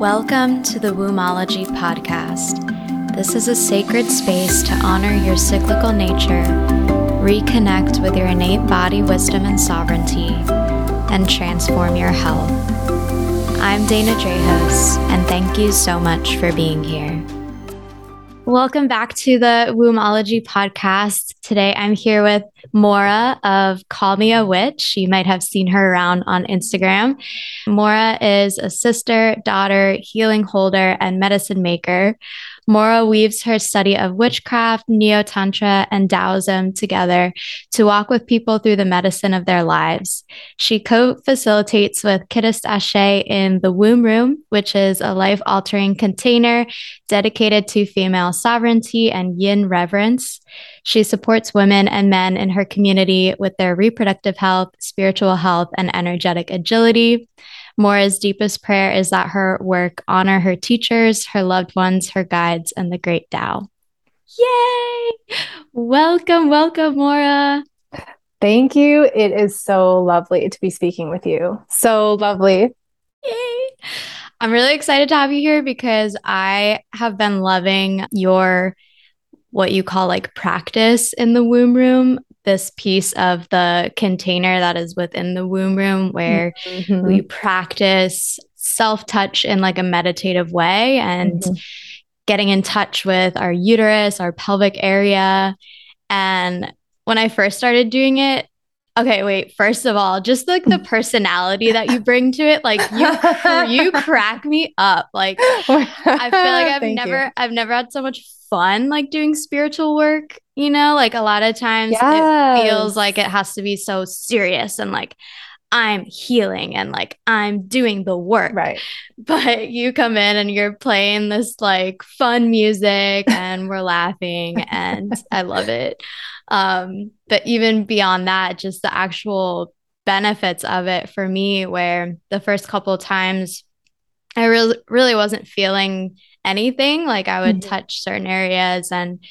Welcome to the Wombology Podcast. This is a sacred space to honor your cyclical nature, reconnect with your innate body wisdom and sovereignty, and transform your health. I'm Dana Drehos, and thank you so much for being here. Welcome back to the Wombology podcast. Today I'm here with Maura of Call Me a Witch. You might have seen her around on Instagram. Maura is a sister, daughter, healing holder, and medicine maker. Maura weaves her study of witchcraft, Neo Tantra, and Taoism together to walk with people through the medicine of their lives. She co facilitates with Qiddist Ashe in the Womb Room, which is a life altering container dedicated to female sovereignty and yin reverence. She supports women and men in her community with their reproductive health, spiritual health, and energetic agility. Maura's deepest prayer is that her work honor her teachers, her loved ones, her guides, and the great Tao. Yay! Welcome, welcome, Maura. Thank you. It is so lovely to be speaking with you. So lovely. Yay! I'm really excited to have you here because I have been loving your what you call like practice in the womb room this piece of the container that is within the womb room where mm-hmm. we practice self touch in like a meditative way and mm-hmm. getting in touch with our uterus, our pelvic area. And when I first started doing it, okay, wait, first of all, just like the personality that you bring to it, like you you crack me up. Like I feel like I've never you. I've never had so much fun like doing spiritual work, you know? Like a lot of times yes. it feels like it has to be so serious and like I'm healing and like I'm doing the work. Right. But you come in and you're playing this like fun music and we're laughing and I love it. Um, but even beyond that, just the actual benefits of it for me, where the first couple times I really really wasn't feeling anything. Like I would mm-hmm. touch certain areas and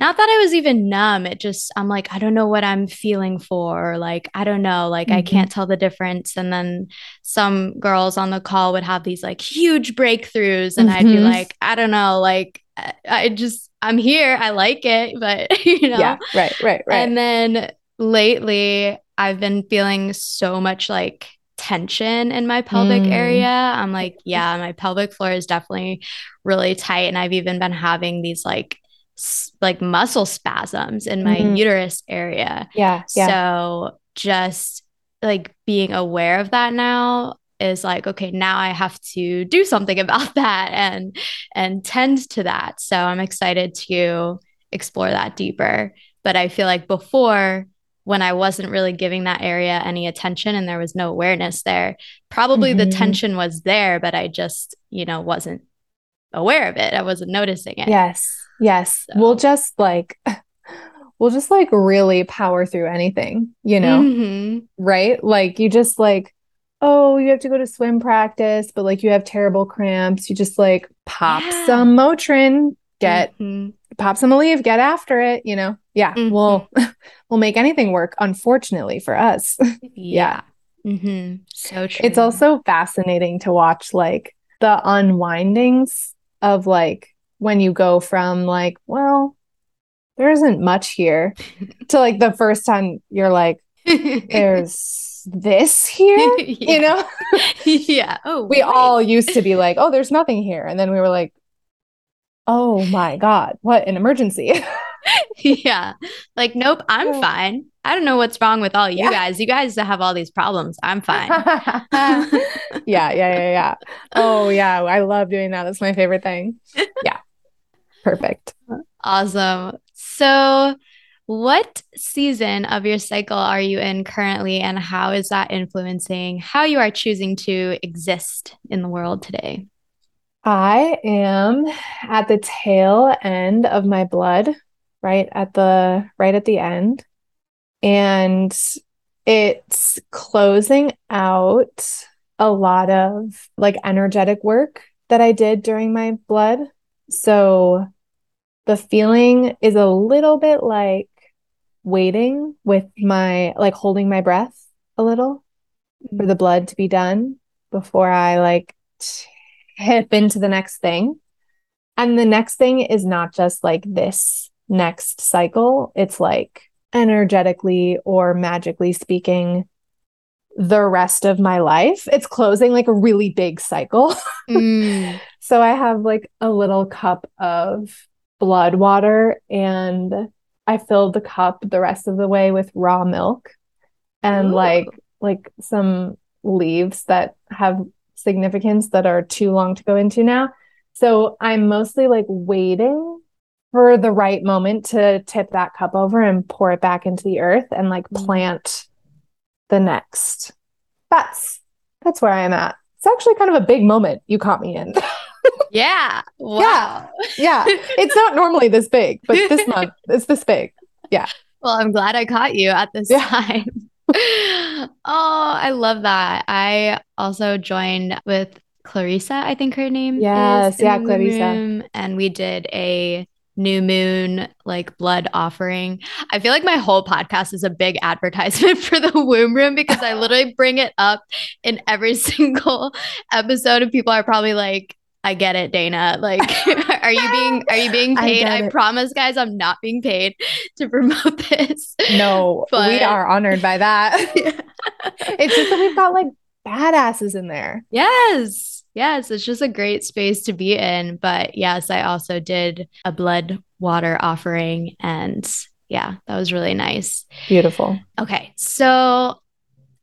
not that I was even numb. It just, I'm like, I don't know what I'm feeling for. Like, I don't know. Like, mm-hmm. I can't tell the difference. And then some girls on the call would have these like huge breakthroughs. And mm-hmm. I'd be mm-hmm. like, I don't know. Like, I just, I'm here. I like it. But, you know. Yeah. Right. Right. Right. And then lately, I've been feeling so much like tension in my pelvic mm. area. I'm like, yeah, my pelvic floor is definitely really tight. And I've even been having these like, s- like muscle spasms in my mm. uterus area. Yeah, yeah. So just like being aware of that now is like okay now i have to do something about that and and tend to that so i'm excited to explore that deeper but i feel like before when I wasn't really giving that area any attention and there was no awareness there. Probably mm-hmm. the tension was there, but I just, you know, wasn't aware of it. I wasn't noticing it. Yes. Yes. So. We'll just like, we'll just like really power through anything, you know? Mm-hmm. Right? Like you just like, oh, you have to go to swim practice, but like you have terrible cramps. You just like pop yeah. some Motrin, get mm-hmm. pop some Aleve, get after it, you know? Yeah. Mm-hmm. We'll we'll make anything work, unfortunately for us. yeah. Mm-hmm. So true. It's also fascinating to watch like the unwindings of like when you go from like, well, there isn't much here to like the first time you're like, there's this here, yeah. you know? yeah. Oh, we wait. all used to be like, oh, there's nothing here. And then we were like, oh my God, what an emergency. yeah. Like, nope, I'm fine. I don't know what's wrong with all you yeah. guys. You guys have all these problems. I'm fine. yeah, yeah, yeah, yeah. Oh, yeah. I love doing that. That's my favorite thing. Yeah. Perfect. Awesome. So, what season of your cycle are you in currently, and how is that influencing how you are choosing to exist in the world today? I am at the tail end of my blood, right at the right at the end. And it's closing out a lot of like energetic work that I did during my blood. So the feeling is a little bit like waiting with my like holding my breath a little for the blood to be done before I like hip into the next thing. And the next thing is not just like this next cycle, it's like energetically or magically speaking, the rest of my life. It's closing like a really big cycle. Mm. so I have like a little cup of blood water and I filled the cup the rest of the way with raw milk and Ooh. like like some leaves that have significance that are too long to go into now. So I'm mostly like waiting for the right moment to tip that cup over and pour it back into the earth and like mm. plant the next. That's that's where I am at. It's actually kind of a big moment you caught me in. yeah. Wow. Yeah. Yeah. It's not normally this big, but this month it's this big. Yeah. Well, I'm glad I caught you at this yeah. time. oh, I love that. I also joined with Clarissa, I think her name yes, yeah, Clarissa. Room, and we did a new moon like blood offering. I feel like my whole podcast is a big advertisement for the womb room because I literally bring it up in every single episode and people are probably like I get it, Dana. Like, are you being are you being paid? I, I promise, guys, I'm not being paid to promote this. No, but... we are honored by that. it's just that we've got like badasses in there. Yes. Yes. It's just a great space to be in. But yes, I also did a blood water offering and yeah, that was really nice. Beautiful. Okay. So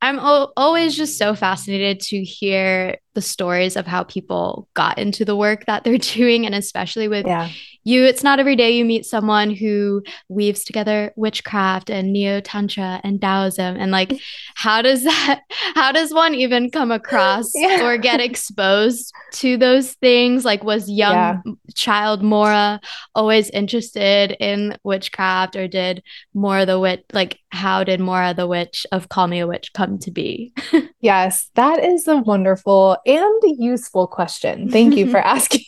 I'm o- always just so fascinated to hear the stories of how people got into the work that they're doing. And especially with yeah you it's not every day you meet someone who weaves together witchcraft and neo tantra and taoism and like how does that how does one even come across yeah. or get exposed to those things like was young yeah. child Maura always interested in witchcraft or did Maura the witch like how did Maura the witch of call me a witch come to be yes that is a wonderful and a useful question thank you for asking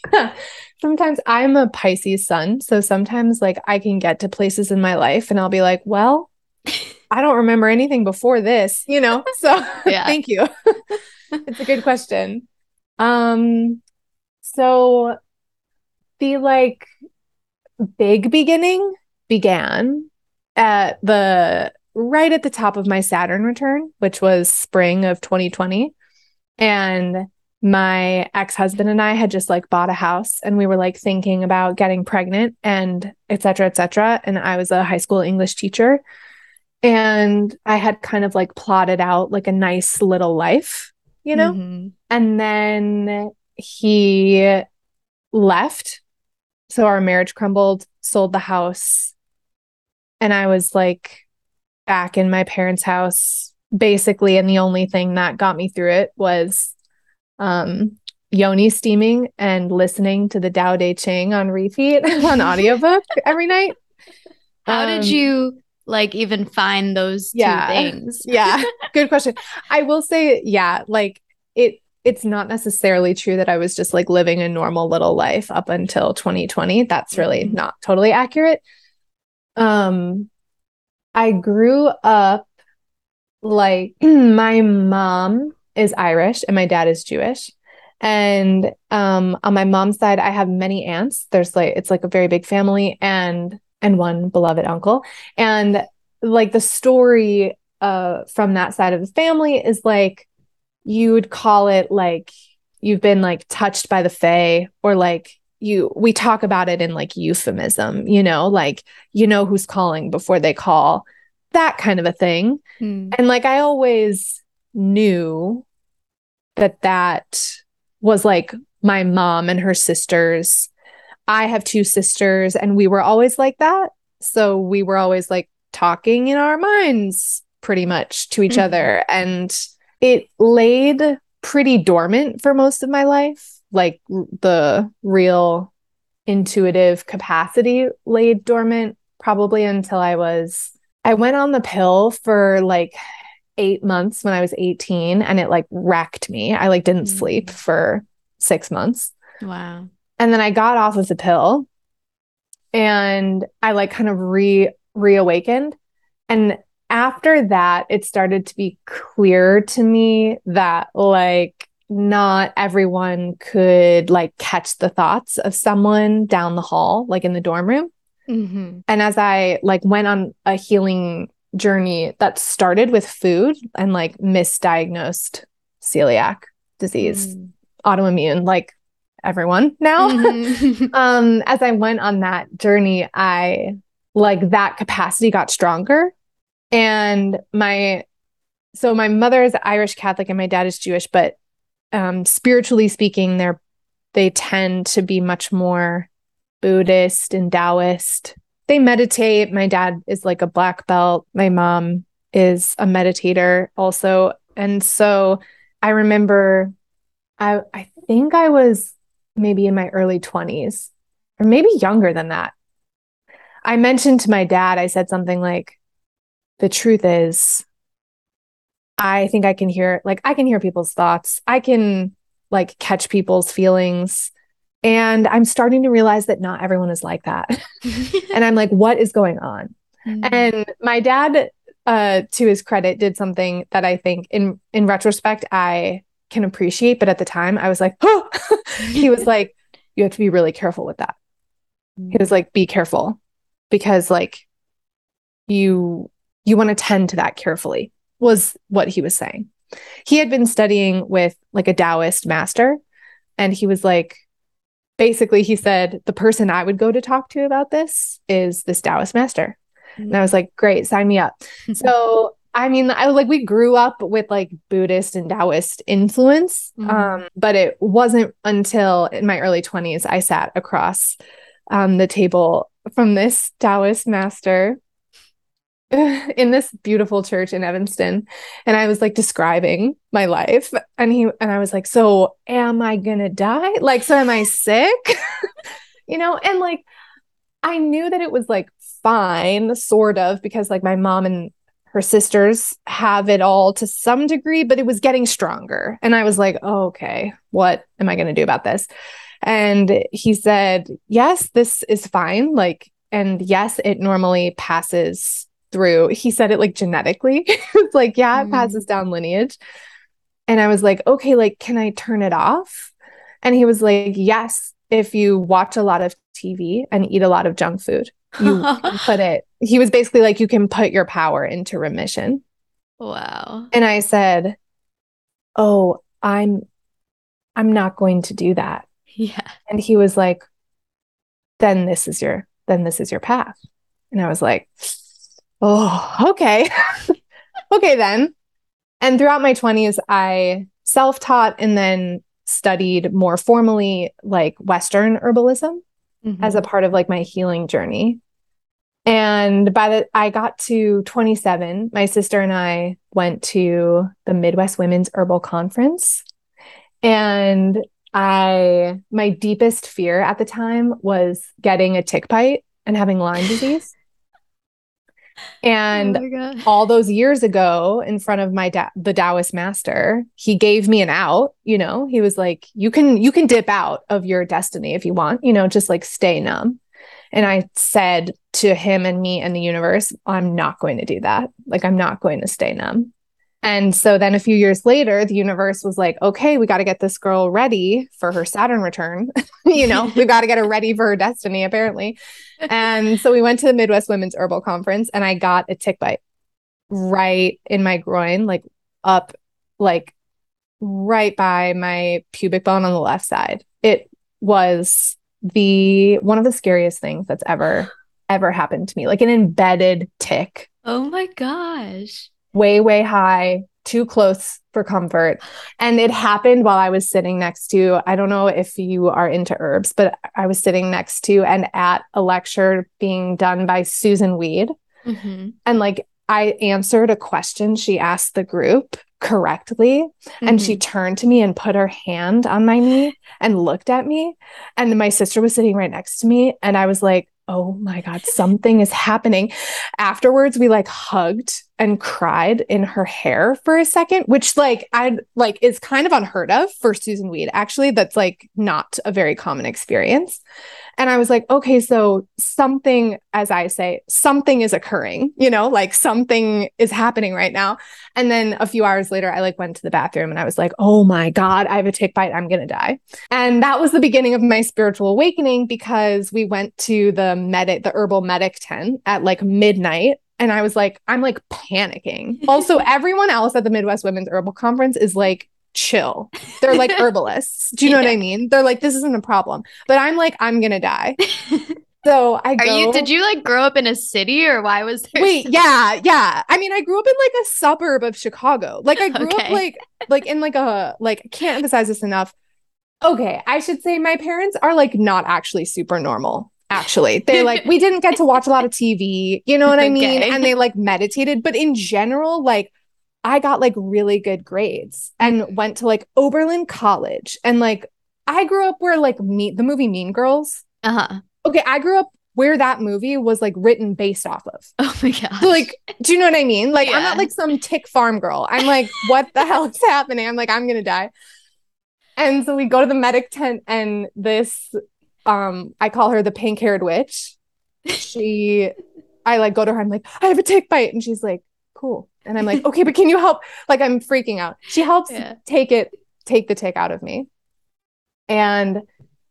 sometimes I'm a Pisces sun. So sometimes like I can get to places in my life and I'll be like, well, I don't remember anything before this, you know? So thank you. it's a good question. Um, so the like big beginning began at the right at the top of my Saturn return, which was spring of 2020. And my ex-husband and I had just like bought a house and we were like thinking about getting pregnant and et cetera, et cetera. And I was a high school English teacher. And I had kind of like plotted out like a nice little life, you know? Mm-hmm. And then he left. So our marriage crumbled, sold the house. And I was like back in my parents' house, basically. And the only thing that got me through it was um, yoni steaming and listening to the Tao Te Ching on repeat on audiobook every night. How um, did you like even find those yeah, two things? yeah. Good question. I will say, yeah, like it it's not necessarily true that I was just like living a normal little life up until 2020. That's really mm-hmm. not totally accurate. Um I grew up like my mom is Irish and my dad is Jewish. And um, on my mom's side, I have many aunts. There's like it's like a very big family and and one beloved uncle. And like the story uh from that side of the family is like you would call it like you've been like touched by the fae or like you we talk about it in like euphemism, you know, like you know who's calling before they call, that kind of a thing. Hmm. And like I always knew that that was like my mom and her sisters. I have two sisters and we were always like that. So we were always like talking in our minds pretty much to each mm-hmm. other and it laid pretty dormant for most of my life. Like the real intuitive capacity laid dormant probably until I was I went on the pill for like eight months when I was 18 and it like wrecked me. I like didn't mm-hmm. sleep for six months. Wow. And then I got off of the pill and I like kind of re reawakened. And after that, it started to be clear to me that like not everyone could like catch the thoughts of someone down the hall, like in the dorm room. Mm-hmm. And as I like went on a healing journey that started with food and like misdiagnosed celiac disease, Mm. autoimmune, like everyone now. Mhm. um as I went on that journey, I like that capacity got stronger. And my so my mother is Irish Catholic and my dad is Jewish, but um spiritually speaking, they're they tend to be much more Buddhist and Taoist. They meditate. My dad is like a black belt. My mom is a meditator also. And so I remember I I think I was maybe in my early 20s or maybe younger than that. I mentioned to my dad, I said something like, the truth is, I think I can hear, like, I can hear people's thoughts. I can, like, catch people's feelings. And I'm starting to realize that not everyone is like that. and I'm like, what is going on? Mm. And my dad, uh, to his credit, did something that I think in in retrospect I can appreciate, but at the time I was like, oh, he was like, you have to be really careful with that. He was like, be careful because like you you want to tend to that carefully was what he was saying. He had been studying with like a Taoist master and he was like basically he said the person I would go to talk to about this is this Taoist master. And I was like, great, sign me up. so I mean, I like we grew up with like Buddhist and Taoist influence. Mhm. Um, but it wasn't until in my early 20s I sat across um the table from this Taoist master in this beautiful church in Evanston. And I was like describing my life. And he and I was like, So am I gonna die? Like, so am I sick? you know, and like I knew that it was like fine, sort of, because like my mom and her sisters have it all to some degree, but it was getting stronger. And I was like, oh, okay, what am I going to do about this? And he said, yes, this is fine. Like, and yes, it normally passes through. He said it like genetically. it's like, yeah, it Mm. passes down lineage. And I was like, okay, like, can I turn it off? And he was like, yes, if you watch a lot of TV and eat a lot of junk food, you can put it. He was basically like, you can put your power into remission. wow. And I said, "Oh, I'm I'm not going to do that." Yeah. And he was like, "Then this is your then this is your path." And I was like, "Oh, okay. okay then." And throughout my 20s, I self-taught and then studied more formally like western herbalism mm-hmm. as a part of like my healing journey. And by the I got to 27, my sister and I went to the Midwest Women's Herbal Conference. And I my deepest fear at the time was getting a tick bite and having Lyme disease. And oh all those years ago in front of my da- the Taoist master, he gave me an out, you know. He was like, "You can you can dip out of your destiny if you want, you know, just like stay numb." And I said to him and me and the universe, "I'm not going to do that. Like I'm not going to stay numb." And so then a few years later, the universe was like, "Okay, we got to get this girl ready for her Saturn return. you know, we got to get her ready for her destiny apparently." And so we went to the Midwest Women's Herbal Conference and I got a tick bite right in my groin, like up, like right by my pubic bone on the left side. It was the one of the scariest things that's ever, ever happened to me, like an embedded tick, Oh my gosh. Way, way high, too close for comfort. And it happened while I was sitting next to, I don't know if you are into herbs, but I was sitting next to and at a lecture being done by Susun Weed. Mhm. And like I answered a question she asked the group correctly. And she Mhm. turned to me and put her hand on my knee and looked at me. And my sister was sitting right next to me. And I was like, oh my God, something is happening. Afterwards, we like hugged and cried in her hair for a second, which like I like is kind of unheard of for Susun Weed. Actually, that's like not a very common experience. And I was like, okay, so something, as I say, something is occurring, you know, like something is happening right now. And then a few hours later, I like went to the bathroom and I was like, oh my God, I have a tick bite. I'm to die. And that was the beginning of my spiritual awakening because we went to the medic, the herbal medic tent at like midnight and I was like, I'm like panicking. Also, everyone else at the Midwest Women's Herbal Conference is like chill. They're like herbalists. Do you know yeah. what I mean? They're like, this isn't a problem. But I'm like, I'm gonna die. So I go, Are you did you like grow up in a city or why was there Wait, so- yeah, yeah. I mean, I grew up in like a suburb of Chicago. Like I grew okay. up like like in like a like can't emphasize this enough. Okay, I should say my parents are like not actually super normal actually. They like we didn't get to watch a lot of TV, you know what I mean? And they like meditated, but in general like I got like really good grades and went to like Oberlin College and like I grew up where like me the movie Mean Girls. Uh-huh. Okay, I grew up where that movie was like written based off of. Oh my god. So, like, do you know what I mean? Like, yeah. I'm not like some tick farm girl. I'm like, what the hell is happening? I'm like, I'm gonna die. And so we go to the medic tent, and this um I call her the pink haired witch. She I like go to her, I'm like, I have a tick bite. And she's like, cool. And I'm like, okay, but can you help? Like I'm freaking out. She helps yeah. take it, take the tick out of me. And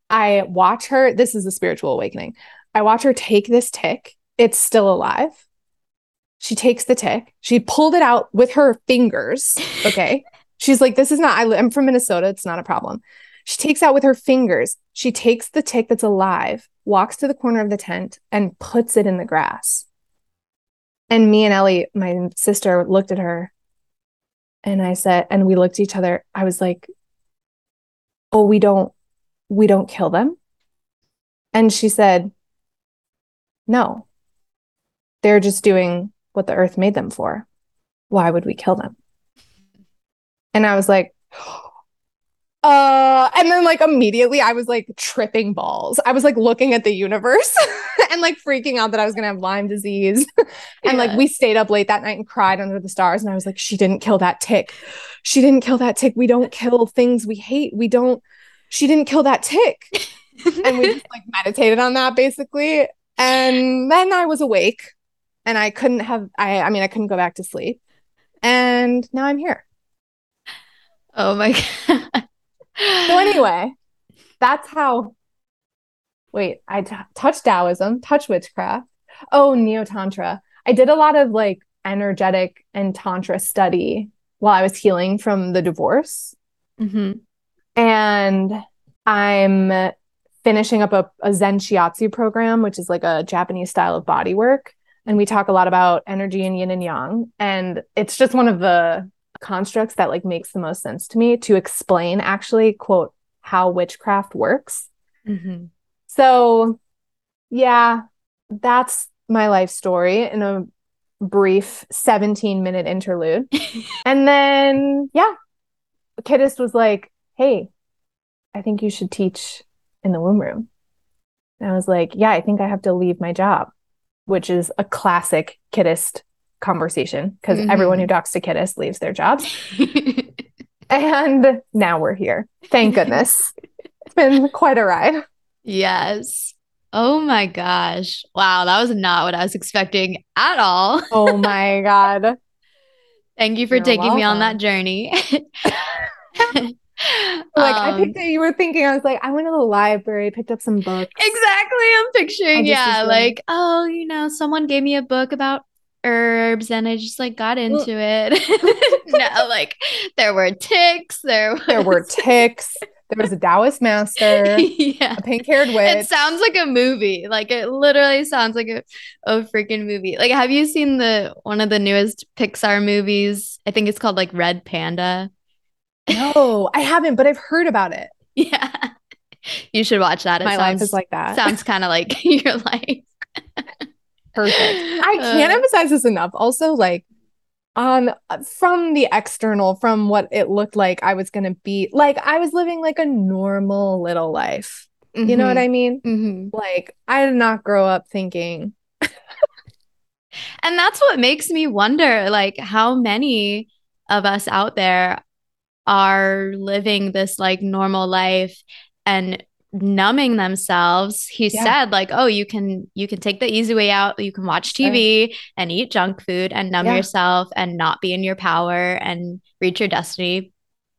I watch her. This is a spiritual awakening. I watch her take this tick. It's still alive. She takes the tick. She pulled it out with her fingers. Okay. She's like, this is not, I, I'm from Minnesota. It's not a problem. She takes out with her fingers. She takes the tick that's alive, walks to the corner of the tent, and puts it in the grass. And me and Ellie, my sister, looked at her and I said, and we looked at each other. I was like, Oh, we don't, we don't kill them. And she said, No, they're just doing what the earth made them for. Why would we kill them? And I was like, uh and then like immediately i was like tripping balls. I was like looking at the universe and like freaking out that i was gonna have lyme disease. And yeah. like we stayed up late that night and cried under the stars. And i was like she didn't kill that tick. She didn't kill that tick. We don't kill things we hate. We don't she didn't kill that tick. And we just like meditated on that basically. And then i was awake. And i couldn't have i i mean i couldn't go back to sleep. And now i'm here. Oh my god so anyway, that's how. Wait, I t- touched Taoism, touch witchcraft. Oh, neo tantra. I did a lot of like energetic and tantra study while I was healing from the divorce, mm-hmm. and I'm finishing up a, a Zen Shiatsu program, which is like a Japanese style of body work. And we talk a lot about energy and yin and yang. And it's just one of the constructs that like makes the most sense to me to explain actually quote how witchcraft works. Mm-hmm. so yeah that's my life story in a brief 17 minute interlude. And then yeah Qiddist was like hey i think you should teach in the womb room. And i was like yeah i think i have to leave my job which is a classic Qiddist conversation because mm-hmm. everyone who talks to Qiddist leaves their jobs. and now we're here. Thank goodness. it's been quite a ride. Yes. Oh my gosh. Wow, that was not what I was expecting at all. oh my God. Thank you for You're taking welcome. me on that journey. like um, I picked it, you were thinking, I was like, I went to the library, picked up some books. Exactly. I'm picturing, yeah, like, oh, you know, someone gave me a book about herbs and I just like got into it. no, like there were ticks, there was... there were ticks. There was a Taoist master, yeah, a pink-haired witch. It sounds like a movie. Like it literally sounds like a, a freaking movie. Like, have you seen the one of the newest Pixar movies? I think it's called like Red Panda. No, I haven't, but I've heard about it. Yeah, you should watch that. It My sounds, life is like that. Sounds kind of like your life. Perfect. I can't uh, emphasize this enough. Also, like on from the external, from what it looked like I was gonna be, like I was living like a normal little life. Mm-hmm. You know what mm-hmm. I mean? Mm-hmm. Like I did not grow up thinking And that's what makes me wonder like how many of us out there are living this like normal life and numbing themselves he yeah. said like oh you can you can take the easy way out. You can watch tv and eat junk food and numb yeah. yourself and not be in your power and reach your destiny.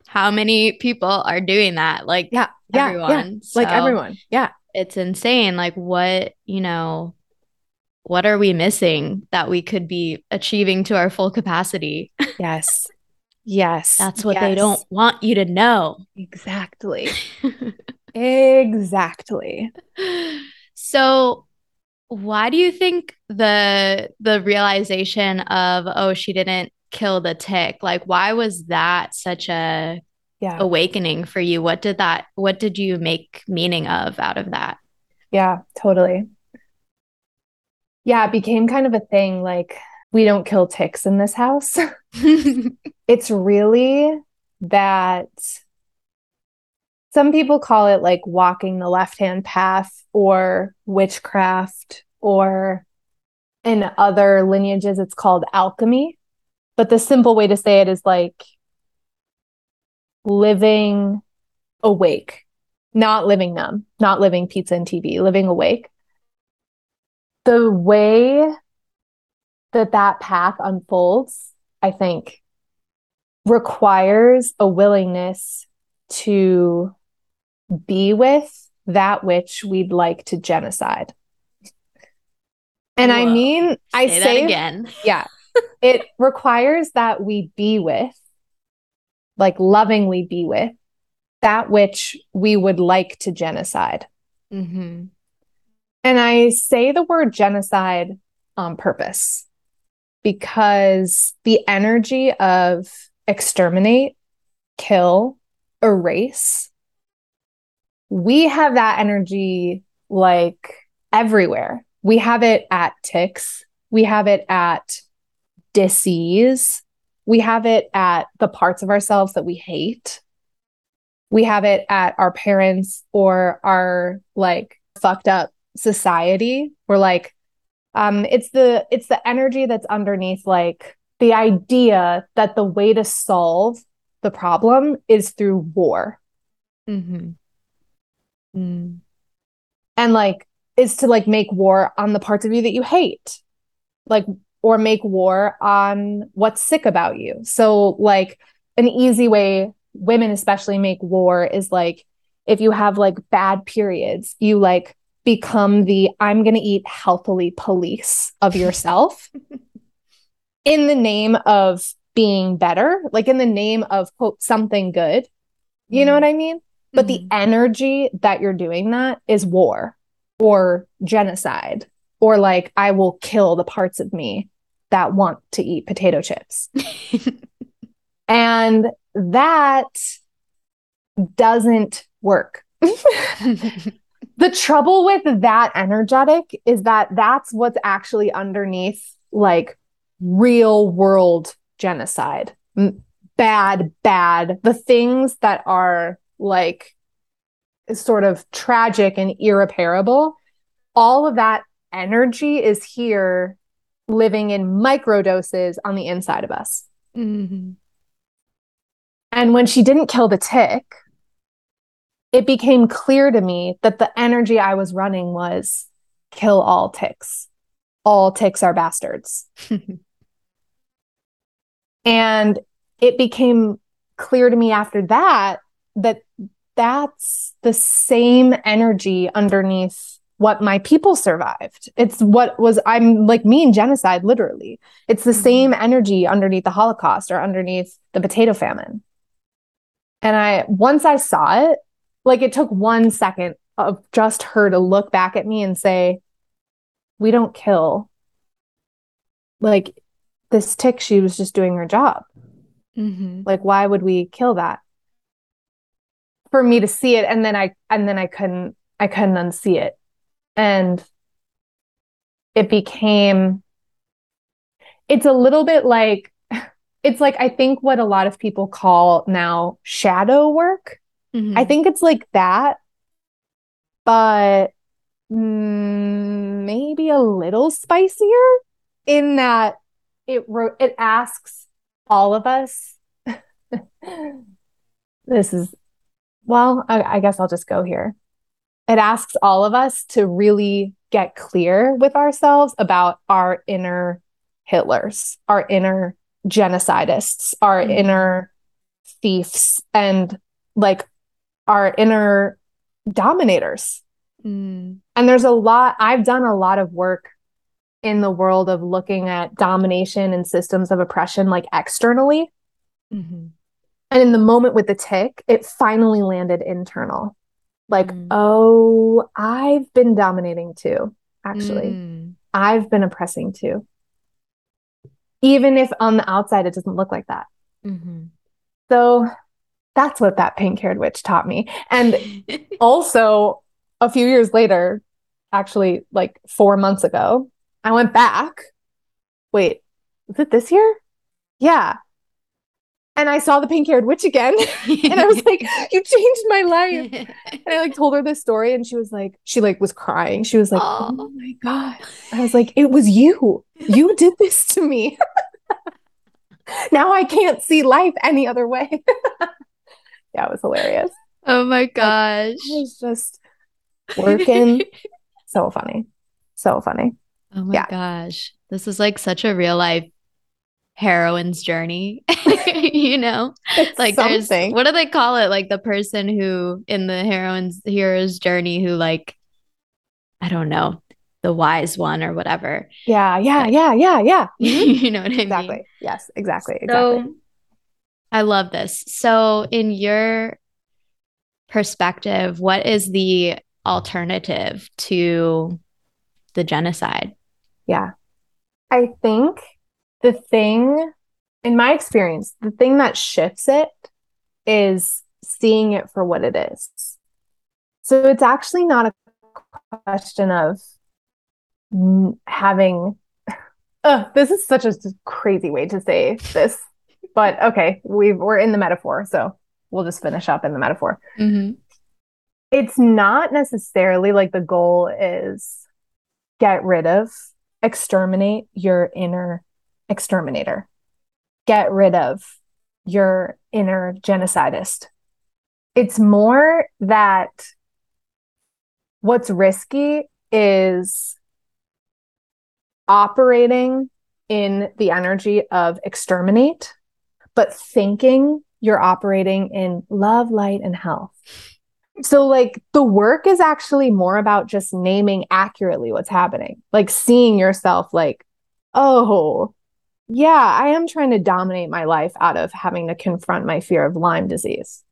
How many people are doing that? Like yeah everyone yeah, so like everyone. Yeah. it's insane. Like what you know what are we missing that we could be achieving to our full capacity? Yes. Yes. That's what yes. they don't want you to know. Exactly Exactly. So why do you think the the realization of oh she didn't kill the tick like why was that such a yeah. awakening for you what did that what did you make meaning of out of that yeah totally yeah it became kind of a thing like we don't kill ticks in this house it's really that some people call it like walking the left hand path or witchcraft or in other lineages it's called alchemy. But the simple way to say it is like living awake. Not living numb not living pizza and tv living awake. The way that that path unfolds i think requires a willingness to be with that which we'd like to genocide. And Whoa. I mean, I say, say again. Yeah. it requires that we be with, like lovingly be with, that which we would like to genocide. Mm-hmm. And I say the word genocide on purpose because the energy of exterminate, kill, erase we have that energy like everywhere. We have it at ticks, we have it at disease, we have it at the parts of ourselves that we hate. We have it at our parents or our like fucked up society. We're like, um, it's the it's the energy that's underneath like the idea that the way to solve the problem is through war. Mm-hmm. Mm. And like is to like make war on the parts of you that you hate. Like or make war on what's sick about you. So like an easy way women especially make war is like if you have like bad periods, you like become the I'm going to eat healthily police of yourself in the name of being better, like in the name of quote something good. You know mm-hmm. what I mean? But mm-hmm. the energy that you're doing that is war or genocide or like, I will kill the parts of me that want to eat potato chips. and that doesn't work. the trouble with that energetic is that that's what's actually underneath like real world genocide. Bad, bad. The things that are like sort of tragic and irreparable, all of that energy is here living in micro doses on the inside of us. Mm-hmm. And when she didn't kill the tick, it became clear to me that the energy I was running was kill all ticks. All ticks are bastards. and it became clear to me after that that that's the same energy underneath what my people survived. It's what was, I'm like me and genocide, literally. It's the mm-hmm. same energy underneath the Holocaust or underneath the potato famine. And I, once I saw it, like it took one second of just her to look back at me and say, We don't kill. Like this tick, she was just doing her job. Mm-hmm. Like, why would we kill that? For me to see it and then I and then I couldn't I couldn't unsee it. And it became it's a little bit like it's like I think what a lot of people call now shadow work. Mm-hmm. I think it's like that, but maybe a little spicier in that it wrote it asks all of us this is well I, I guess i'll just go here it asks all of us to really get clear with ourselves about our inner hitlers our inner genocidists our mm-hmm. inner thieves and like our inner dominators mm. and there's a lot i've done a lot of work in the world of looking at domination and systems of oppression like externally. Mm-hmm. And in the moment with the tick, it finally landed internal. Like, mm. oh, I've been dominating too, actually. Mm. I've been oppressing too. Even if on the outside it doesn't look like that. Mm-hmm. So that's what that pink haired witch taught me. And also, a few years later, actually, like four months ago, I went back. Wait, was it this year? Yeah. And I saw the pink haired witch again. and I was like, you changed my life. And I like told her this story and she was like, she like was crying. She was like, oh, oh my God. I was like, it was you. You did this to me. now I can't see life any other way. yeah, it was hilarious. Oh my gosh. Like, was just working. so funny. So funny. Oh my yeah. gosh. This is like such a real life heroine's journey. you know? It's like something. there's what do they call it? Like the person who in the heroine's hero's journey who like I don't know, the wise one or whatever. Yeah, yeah, but, yeah, yeah, yeah. you mm-hmm. know what I mean? Exactly. Yes, exactly. Exactly. So, I love this. So in your perspective, what is the alternative to the genocide? Yeah. I think the thing, in my experience, the thing that shifts it is seeing it for what it is. So it's actually not a question of having. Uh, this is such a crazy way to say this, but okay, we we're in the metaphor, so we'll just finish up in the metaphor. Mm-hmm. It's not necessarily like the goal is get rid of exterminate your inner exterminator. Get rid of your inner genocidist. It's more that what's risky is operating in the energy of exterminate, but thinking you're operating in love, light, and health. So, like, the work is actually more about just naming accurately what's happening, like seeing yourself, like, oh, yeah, I am trying to dominate my life out of having to confront my fear of Lyme disease,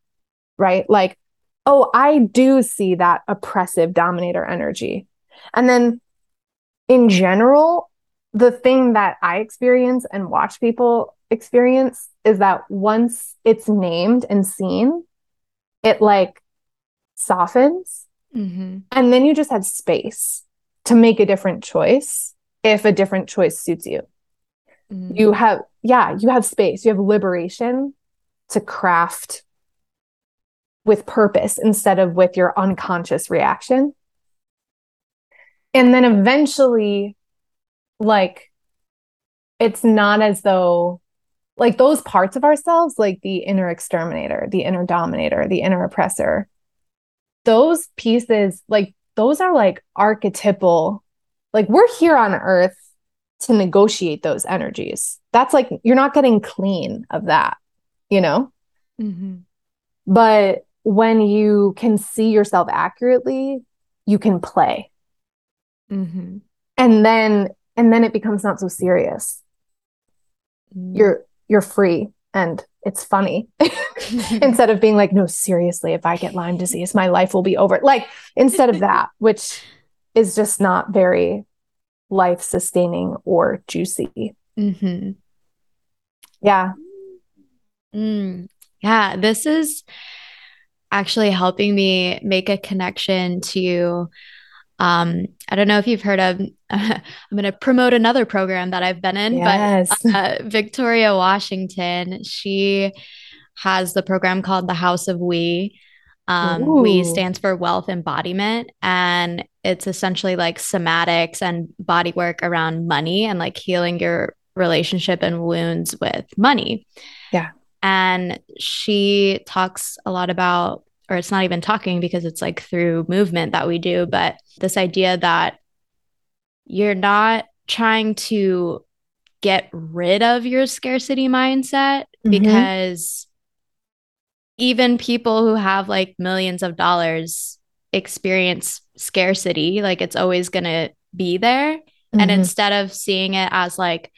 right? Like, oh, I do see that oppressive dominator energy. And then in general, the thing that I experience and watch people experience is that once it's named and seen, it like softens. Mm-hmm. And then you just have space to make a different choice if a different choice suits you. Mm-hmm. You have, yeah, you have space, you have liberation to craft with purpose instead of with your unconscious reaction. And then eventually, like, it's not as though, like, those parts of ourselves, like the inner exterminator, the inner dominator, the inner oppressor, those pieces, like those are like archetypal. Like we're here on earth to negotiate those energies. That's like you're not getting clean of that, you know? Mm-hmm. But when you can see yourself accurately, you can play. Mm-hmm. And then and then it becomes not so serious. Mm-hmm. You're you're free and it's funny instead of being like no seriously if i get lyme disease my life will be over like instead of that which is just not very life sustaining or juicy mm-hmm. yeah mm. yeah this is actually helping me make a connection to um, I don't know if you've heard of, I'm going to promote another program that I've been in, yes. but uh, Victoria Washington, she has the program called The House of We. Um, we stands for wealth embodiment, and it's essentially like somatics and body work around money and like healing your relationship and wounds with money. Yeah. And she talks a lot about, or it's not even talking because it's like through movement that we do, but this idea that you're not trying to get rid of your scarcity mindset mm-hmm. because even people who have like millions of dollars experience scarcity like it's always going to be there mm-hmm. and instead of seeing it as like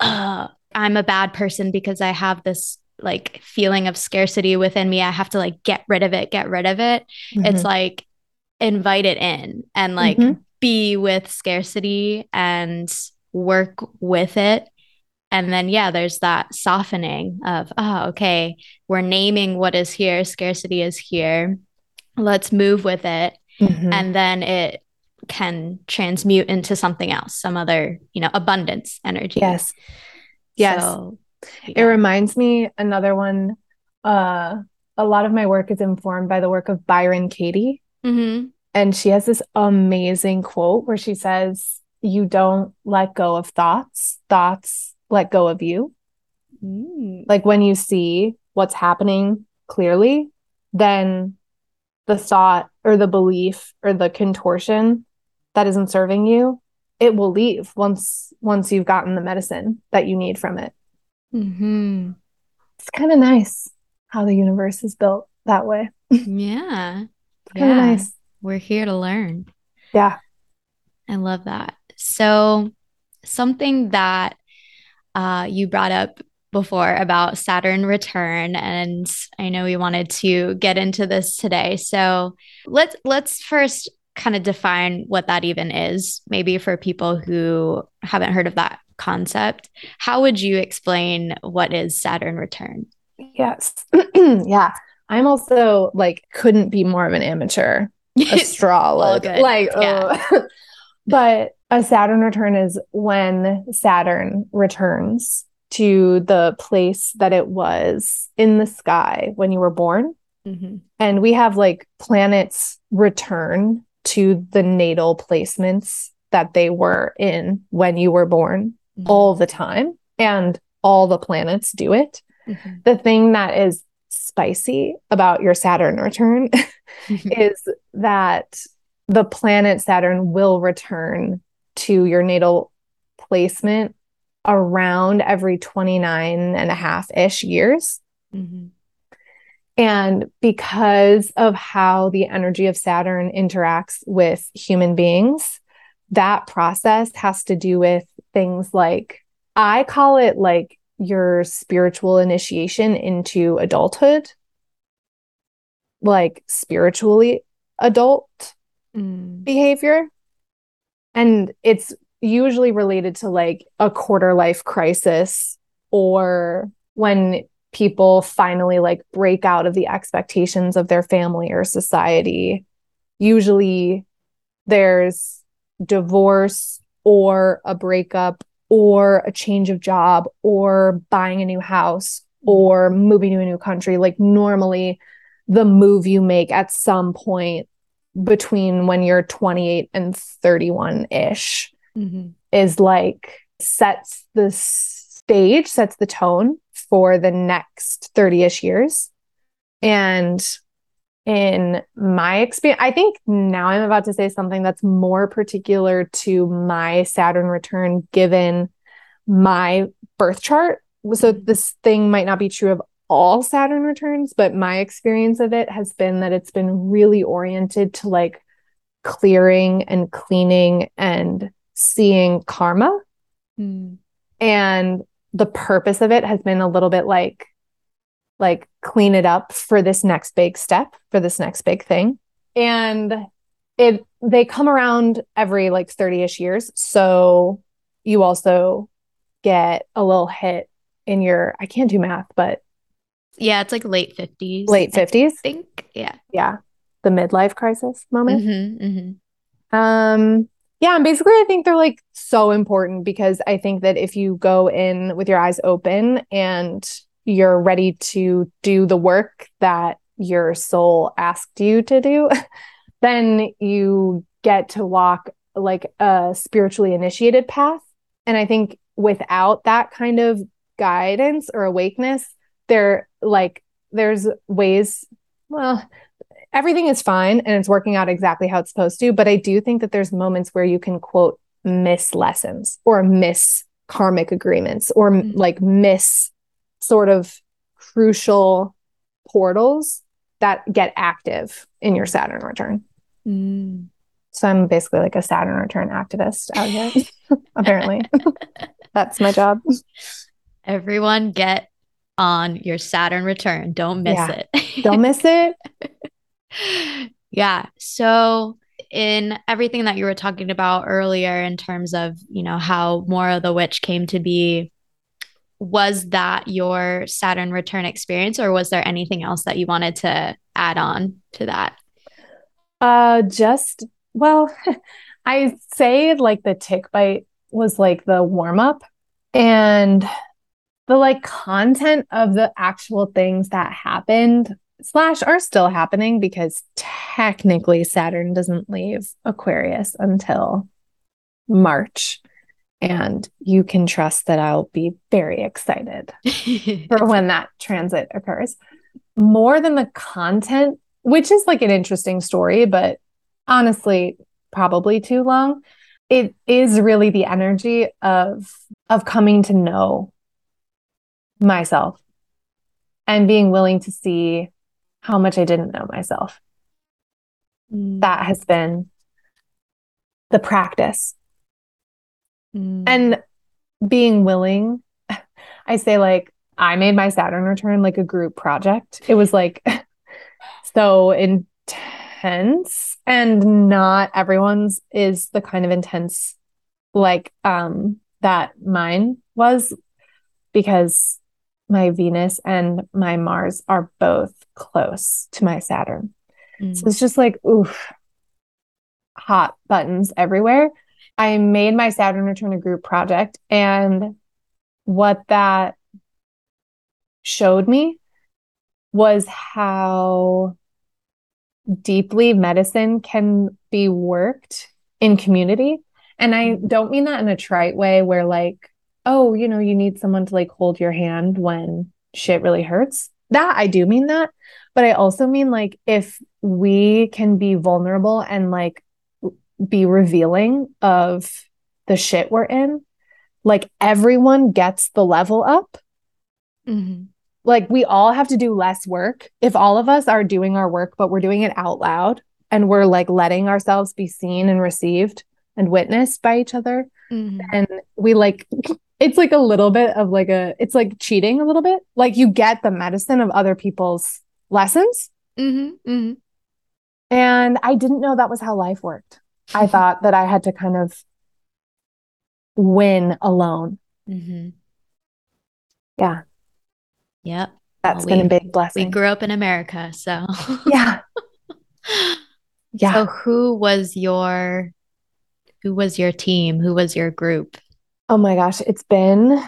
i'm a bad person because i have this like feeling of scarcity within me i have to like get rid of it get rid of it mm-hmm. it's like invite it in and like mm-hmm. be with scarcity and work with it and then yeah there's that softening of oh okay we're naming what is here scarcity is here let's move with it mm-hmm. and then it can transmute into something else some other you know abundance energy yes yes so, yeah. it reminds me another one uh a lot of my work is informed by the work of byron katie mm-hmm. and she has this amazing quote where she says you don't let go of thoughts thoughts let go of you. Mm. Like when you see what's happening clearly, then the thought or the belief or the contortion that isn't serving you, it will leave once once you've gotten the medicine that you need from it. Mm-hmm. It's kind of nice how the universe is built that way. Yeah. yeah. nice. We're here to learn. Yeah. I love that. So, something that uh, you brought up before about Saturn return and I know we wanted to get into this today. So let's let's first kind of define what that even is maybe for people who haven't heard of that concept. How would you explain what is Saturn return? Yes. yeah. I'm also like couldn't be more of an amateur astrologer. like yeah. uh, but a Saturn return is when Saturn returns to the place that it was in the sky when you were born. Mm-hmm. And we have like planets return to the natal placements that they were in when you were born mm-hmm. all the time. And all the planets do it. Mm-hmm. The thing that is spicy about your Saturn return is that the planet Saturn will return to your natal placement around every 29 and a half ish years. Mm-hmm. And because of how the energy of Saturn interacts with human beings, that process has to do with things like, I call it like your spiritual initiation into adulthood, like spiritually adult mm. behavior. And it's usually related to like a quarter life crisis or when people finally like break out of the expectations of their family or society. Usually there's divorce or a breakup or a change of job or buying a new house or moving to a new country. Like normally the move you make at some point between when you're 28 and 31 ish mm-hmm. is like sets the stage, sets the tone for the next 30 ish years. And in my experience, I think now I'm about to say something that's more particular to my Saturn return given my birth chart. So mm-hmm. this thing might not be true of all Saturn returns, but my experience of it has been that it's been really oriented to like clearing and cleaning and seeing karma. Mm. And the purpose of it has been a little bit like like clean it up for this next big step, for this next big thing. And it they come around every like 30ish years. So you also get a little hit in your I can't do math, but yeah, it's like late 50s. Late 50s? I think. Yeah. Yeah. The midlife crisis moment. Mm-hmm, mm-hmm. Um, yeah, and basically I think they're like so important because I think that if you go in with your eyes open and you're ready to do the work that your soul asked you to do, then you get to walk like a spiritually initiated path. And I think without that kind of guidance or awakeness, there like there's ways, well, everything is fine and it's working out exactly how it's supposed to. But I do think that there's moments where you can quote miss lessons or miss karmic agreements or mm-hmm. like miss sort of crucial portals that get active in your Saturn return. Mm. So I'm basically like a Saturn return activist out here, apparently. That's my job. Everyone get on your Saturn return. Don't miss yeah. it. Don't miss it. yeah. So in everything that you were talking about earlier in terms of, you know, how Maura the Witch came to be, was that your Saturn return experience or was there anything else that you wanted to add on to that? Uh just well, I say like the tick bite was like the warm up and the like content of the actual things that happened slash are still happening because technically Saturn doesn't leave Aquarius until March. And you can trust that I'll be very excited for when that transit occurs. More than the content, which is like an interesting story, but honestly, probably too long. It is really the energy of of coming to know myself and being willing to see how much I didn't know myself. Mm. That has been the practice. Mm. And being willing, I say, like, I made my Saturn return like a group project. It was like so intense, and not everyone's is the kind of intense like um that mine was because my Venus and my Mars are both close to my Saturn. Mm. So it's just like, oof, hot buttons everywhere. I made my Saturn return a group project. And what that showed me was how deeply medicine can be worked in community. And I mm. don't mean that in a trite way where, like, oh, you know, you need someone to like hold your hand when shit really hurts. That I do mean that. But I also mean like if we can be vulnerable and like be revealing of the shit we're in, like everyone gets the level up. Mm-hmm. Like we all have to do less work. If all of us are doing our work, but we're doing it out loud and we're like letting ourselves be seen and received and witnessed by each other, mm-hmm. and we like it's like a little bit of like a it's like cheating a little bit. Like you get the medicine of other people's lessons. Mm-hmm, mm-hmm. and i didn't know that was how life worked. I thought that i had to kind of win alone. Mm-hmm. yeah. Yep. That's well, been we, a big blessing. we grew up in america so. Yeah. Yeah. So who was your who was your team? Who was your group Oh my gosh, it's been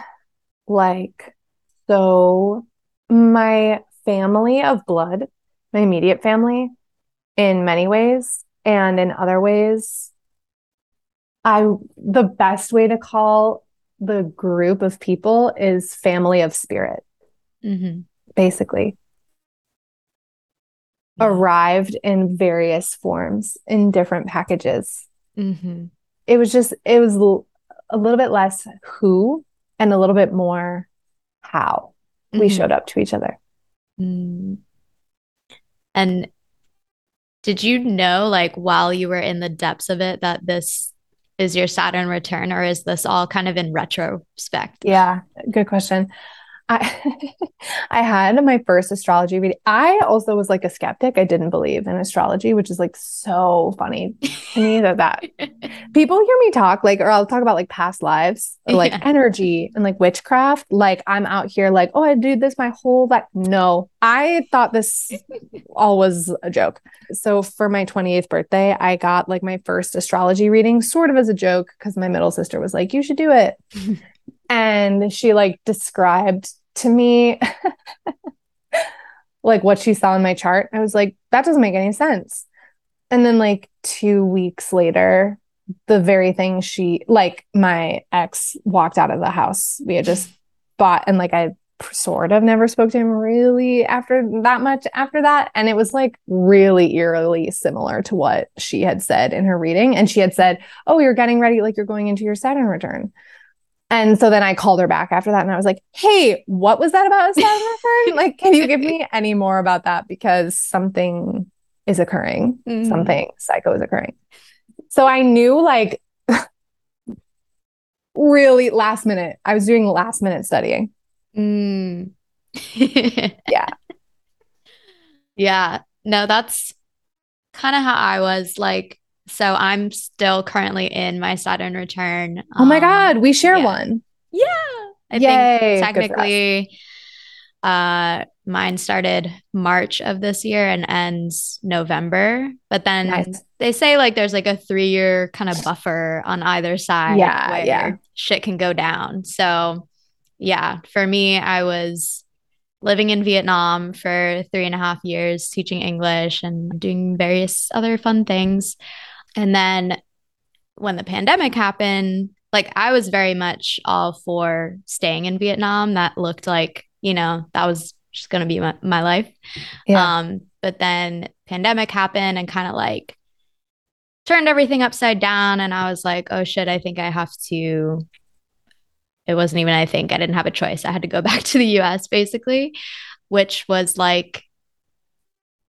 like so my family of blood, my immediate family in many ways and in other ways I the best way to call the group of people is family of spirit. Mm-hmm. Basically. Arrived in various forms in different packages. Mm-hmm. It was just, it was a little bit less who and a little bit more how mm-hmm. we showed up to each other. Mm. And did you know, like, while you were in the depths of it, that this is your Saturn return, or is this all kind of in retrospect? Yeah, good question. I I had my first astrology reading. I also was like a skeptic. I didn't believe in astrology, which is like so funny to me that that people hear me talk like, or I'll talk about like past lives or like yeah. energy and like witchcraft. Like I'm out here like, oh, I did this my whole life. No, I thought this all was a joke. So for my 28th birthday, I got like my first astrology reading, sort of as a joke, because my middle sister was like, you should do it. and she like described to me like what she saw in my chart. I was like, that doesn't make any sense. And then like two weeks later, the very thing she like my ex walked out of the house. We had just bought and like I sort of never spoke to him really after that much after that. And it was like really eerily similar to what she had said in her reading. And she had said, Oh, you're getting ready, like you're going into your Saturn return. And so then I called her back after that and I was like, Hey, what was that about a Saturn return? Like, can you give me any more about that? Because something is occurring, mm-hmm. something psycho is occurring. So I knew like really last minute, I was doing last minute studying. Mm. yeah. Yeah. No, that's kind of how I was like. So I'm still currently in my Saturn return. Oh my um, God. We share yeah. one. Yeah. I Yay. think technically, uh, mine started March of this year and ends November. But then nice. they say like there's like a three year kind of buffer on either side. Yeah. yeah. Shit can go down. So yeah, for me, I was living in Vietnam for three and a half years, teaching English and doing various other fun things. And then when the pandemic happened, like I was very much all for staying in Vietnam. That looked like, you know, that was just going to be my, my life. Yeah. Um, but then pandemic happened and kind of like turned everything upside down. And I was like, oh shit, I think I have to it wasn't even I think I didn't have a choice. I had to go back to the US basically, which was like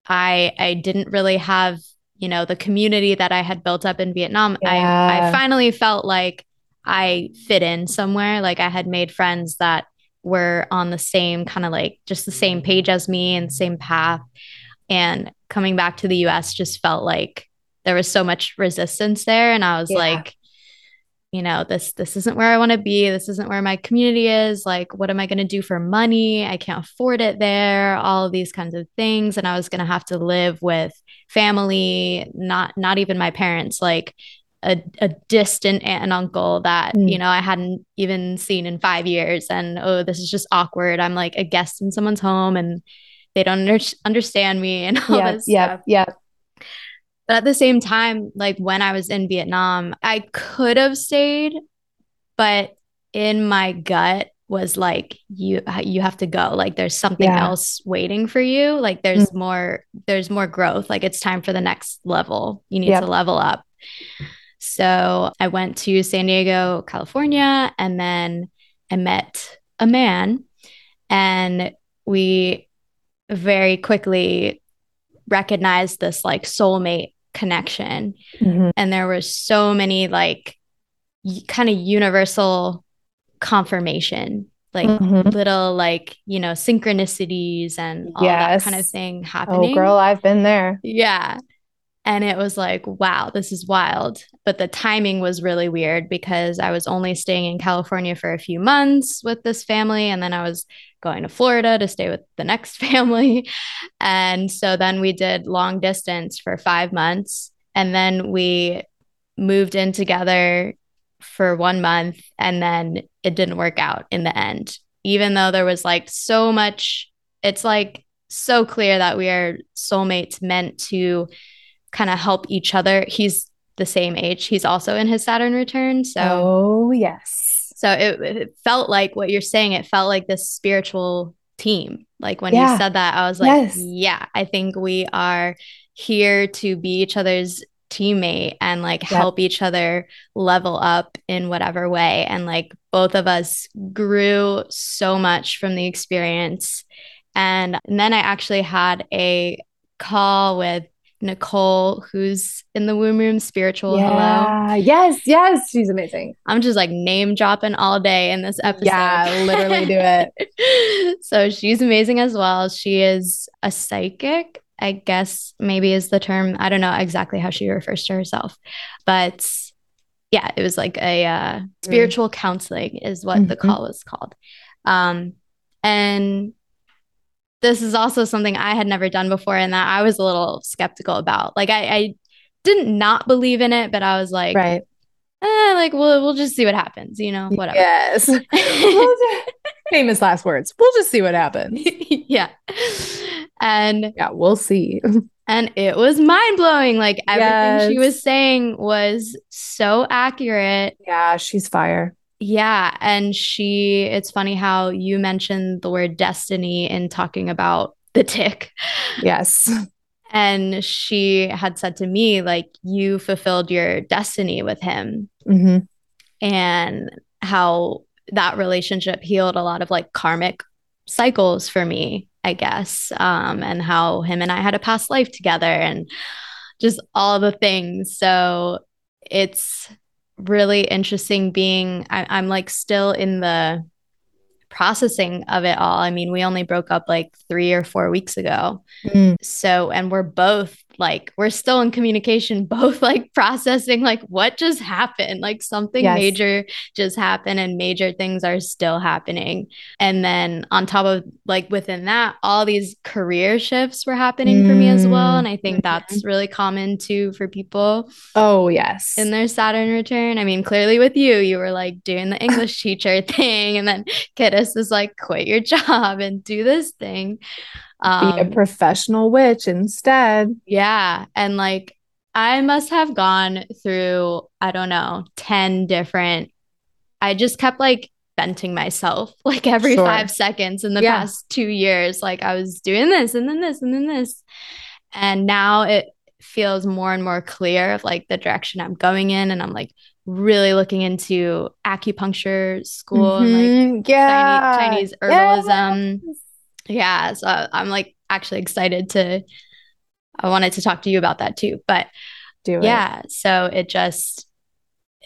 I I didn't really have, you know, the community that I had built up in Vietnam. Yeah. I I finally felt like I fit in somewhere. Like I had made friends that were on the same kind of like just the same page as me and same path. And coming back to the US just felt like there was so much resistance there. And I was yeah. like, you know this this isn't where i want to be this isn't where my community is like what am i going to do for money i can't afford it there all of these kinds of things and i was going to have to live with family not not even my parents like a, a distant aunt and uncle that mm. you know i hadn't even seen in five years and oh this is just awkward i'm like a guest in someone's home and they don't under- understand me and all yeah, this yeah stuff. yeah but at the same time, like when I was in Vietnam, I could have stayed, but in my gut was like you you have to go like there's something yeah. else waiting for you like there's mm more there's more growth like it's time for the next level you need yep. to level up so i went to san diego california and then i met a man and we very quickly recognized this like soulmate connection. Mm-hmm. And there were so many like y- kind of universal confirmation, like mm-hmm. little like, you know, synchronicities and all yes. that kind of thing happening. Oh, girl, I've been there. Yeah. And it was like, wow, this is wild. But the timing was really weird because I was only staying in California for a few months with this family. And then I was going to Florida to stay with the next family. And so then we did long distance for five months. And then we moved in together for one month. And then it didn't work out in the end, even though there was like so much, it's like so clear that we are soulmates meant to kind of help each other. He's the same age. He's also in his Saturn return. So, oh, yes. So it, it felt like what you're saying, it felt like this spiritual team. Like when yeah. you said that, I was like, yes. yeah, I think we are here to be each other's teammate and like yep. help each other level up in whatever way. And like both of us grew so much from the experience. And, and then I actually had a call with Nicole, who's in the womb room spiritual. Yeah. Hello. Yes, yes, she's amazing. I'm just like name dropping all day in this episode. Yeah, literally do it. so she's amazing as well. She is a psychic, I guess maybe is the term. I don't know exactly how she refers to herself, but yeah, it was like a uh, mm. spiritual mm. counseling is what mm-hmm. the call was called. Um, and this is also something I had never done before and that I was a little skeptical about. Like I, I didn't not believe in it, but I was like, right. Eh, like we'll we'll just see what happens, you know, whatever. Yes. Famous last words. We'll just see what happens. yeah. And yeah, we'll see. and it was mind blowing. Like everything she was saying was so accurate. Yeah, she's fire. Yeah. And she, it's funny how you mentioned the word destiny in talking about the tick. Yes. And she had said to me, like, you fulfilled your destiny with him hmm and how that relationship healed a lot of like karmic cycles for me, I guess. Um, and how him and I had a past life together and just all the things. So it's really interesting being, I, I'm like still in the processing of it all. I mean, we only broke up like three or four weeks ago. Mm. So, and we're both like, we're still in communication, both like processing like what just happened, like something Yes. major just happened and major things are still happening. And then on top of like within that, all these career shifts were happening for me as well. Mm. And I think that's really common too for people Oh, yes. in their Saturn return. I mean, clearly with you, you were like doing the English teacher thing, and then Qiddist is like, quit your job and do this thing. Be a Um, professional witch instead. yeah. And like, I must have gone through, I don't know, 10 different, I just kept like venting myself like every Sure. five seconds in the Yeah. past two years. Like, I was doing this and then this and then this. And now it feels more and more clear of like the direction I'm going in. And I'm like really looking into acupuncture school and like Mhm. yeah. Chinese, Chinese herbalism. Yeah. So I'm like actually excited to, I wanted to talk to you about that too. But Do it. yeah, so it just,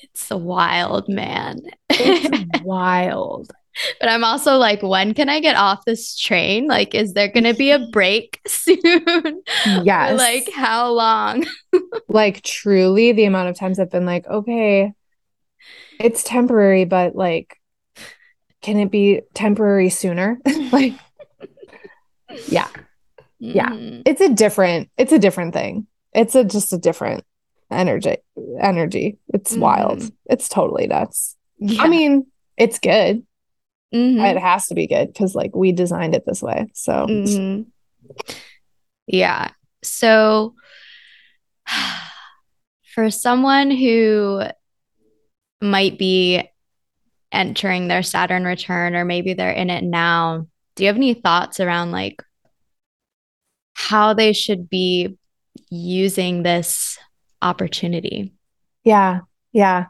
it's a wild man. It's wild. but I'm also like, when can I get off this train? Like, is there going to be a break soon? Yes. like, how long? like truly the amount of times I've been like, okay, it's temporary, but like, can it be temporary sooner? like, yeah, Yeah. Mhm. it's a different, it's a different thing. It's a just a different energy. Energy. It's wild. Mhm. It's totally nuts. Yeah. I mean, it's good. Mhm. It has to be good because like we designed it this way. So Mhm. Yeah. So for someone who might be entering their Saturn return, or maybe they're in it now, do you have any thoughts around like how they should be using this opportunity? Yeah, yeah.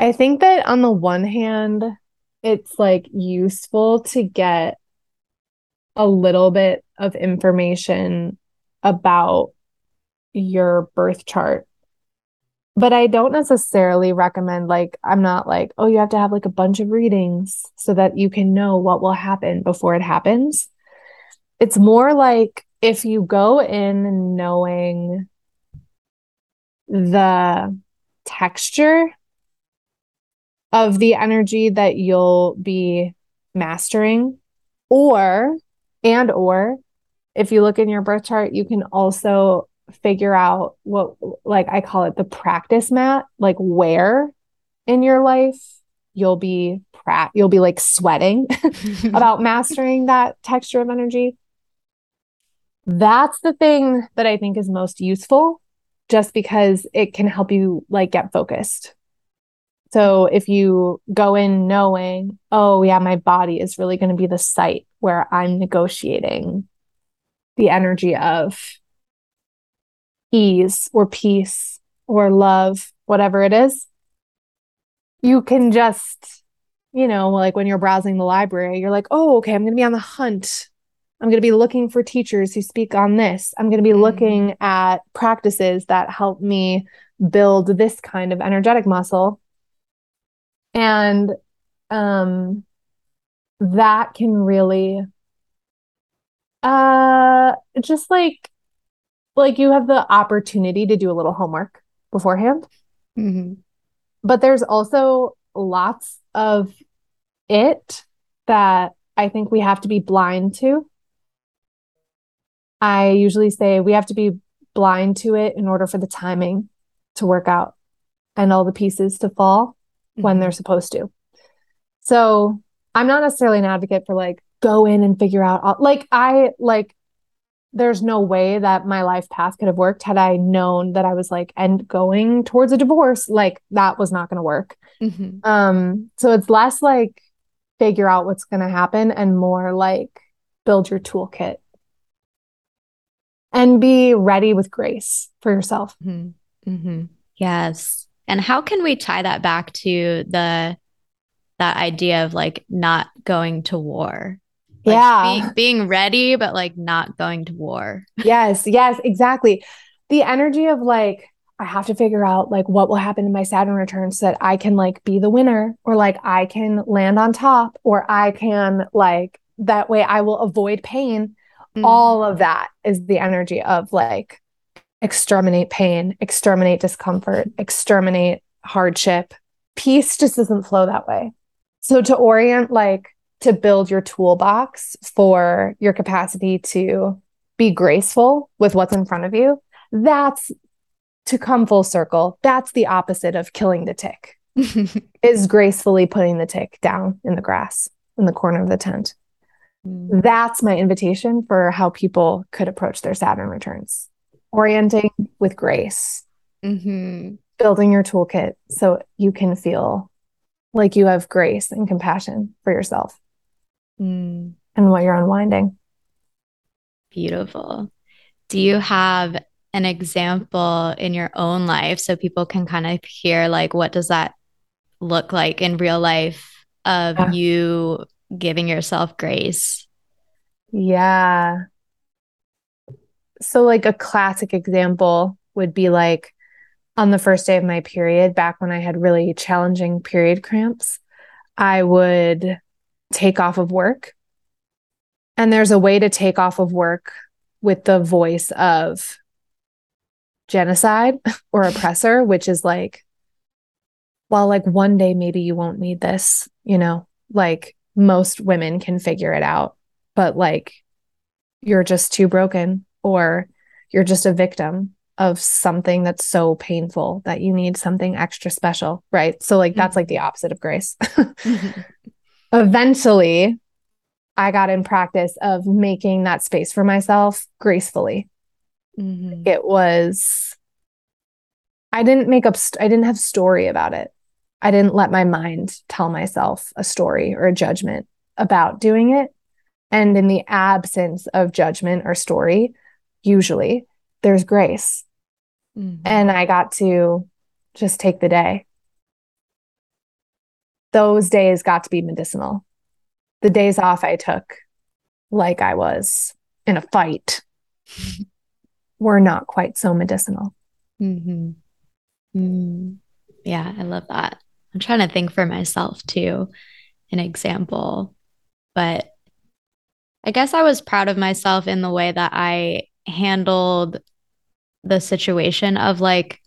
I think that on the one hand, it's like useful to get a little bit of information about your birth chart. But I don't necessarily recommend, like, I'm not like, oh, you have to have like a bunch of readings so that you can know what will happen before it happens. It's more like if you go in knowing the texture of the energy that you'll be mastering or and or if you look in your birth chart you can also figure out what like I call it the practice mat like where in your life you'll be pra- you'll be like sweating about mastering that texture of energy that's the thing that I think is most useful just because it can help you like get focused. So if you go in knowing, oh yeah, my body is really going to be the site where I'm negotiating the energy of ease or peace or love, whatever it is, you can just, you know, like when you're browsing the library, you're like, oh, okay, I'm going to be on the hunt. I'm going to be looking for teachers who speak on this. I'm going to be Mhm. looking at practices that help me build this kind of energetic muscle. And um that can really uh just like like you have the opportunity to do a little homework beforehand Mhm. but there's also lots of it that I think we have to be blind to. I usually say we have to be blind to it in order for the timing to work out and all the pieces to fall when they're supposed to. So I'm not necessarily an advocate for like go in and figure out all, like I like there's no way that my life path could have worked had I known that I was like and going towards a divorce. Like that was not going to work. Mm-hmm. Um, so it's less like figure out what's going to happen and more like build your toolkit and be ready with grace for yourself. Mm-hmm. Mm-hmm. Yes. And how can we tie that back to the that idea of like not going to war? Like yeah. Be, being ready, but like not going to war. yes. Yes. Exactly. The energy of like, I have to figure out like what will happen in my Saturn return so that I can like be the winner or like I can land on top or I can like that way I will avoid pain. Mm. All of that is the energy of like exterminate pain, exterminate discomfort, exterminate hardship. Peace just doesn't flow that way. So to orient like to build your toolbox for your capacity to be graceful with what's in front of you, that's to come full circle. That's the opposite of killing the tick. is gracefully putting the tick down in the grass in the corner of the tent. Mm. That's my invitation for how people could approach their Saturn returns. Orienting with grace, mm-hmm. building your toolkit so you can feel like you have grace and compassion for yourself mm. and what you're unwinding. Beautiful. Do you have an example in your own life so people can kind of hear like what does that look like in real life of yeah. you giving yourself grace? Yeah. So like a classic example would be like on the first day of my period back when I had really challenging period cramps, I would take off of work. And there's a way to take off of work with the voice of genocide or oppressor, which is like, well, like one day maybe you won't need this, you know, like most women can figure it out, but like you're just too broken or you're just a victim of something that's so painful that you need something extra special, right? So like that's like the mm-hmm. opposite of grace. mm-hmm. Eventually, I got in practice of making that space for myself gracefully. Mm-hmm. It was, I didn't make up, st- I didn't have story about it. I didn't let my mind tell myself a story or a judgment about doing it. And in the absence of judgment or story, usually there's grace. Mm-hmm. And I got to just take the day. Those days got to be medicinal. The days off I took, like I was in a fight, were not quite so medicinal. Mm-hmm. Mm. Yeah, I love that. I'm trying to think for myself too, an example, but I guess I was proud of myself in the way that I handled the situation of like,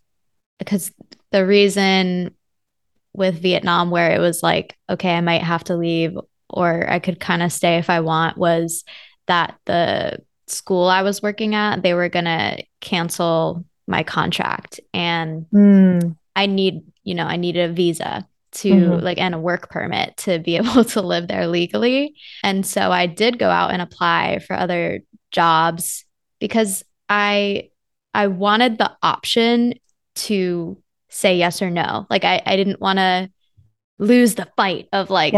because the reason with Vietnam where it was like, okay, I might have to leave or I could kind of stay if I want was that the school I was working at, they were going to cancel my contract and mm. I need, you know, I needed a visa to mm-hmm. like and a work permit to be able to live there legally. And so I did go out and apply for other jobs because I I wanted the option to say yes or no. Like I, I didn't want to lose the fight of like,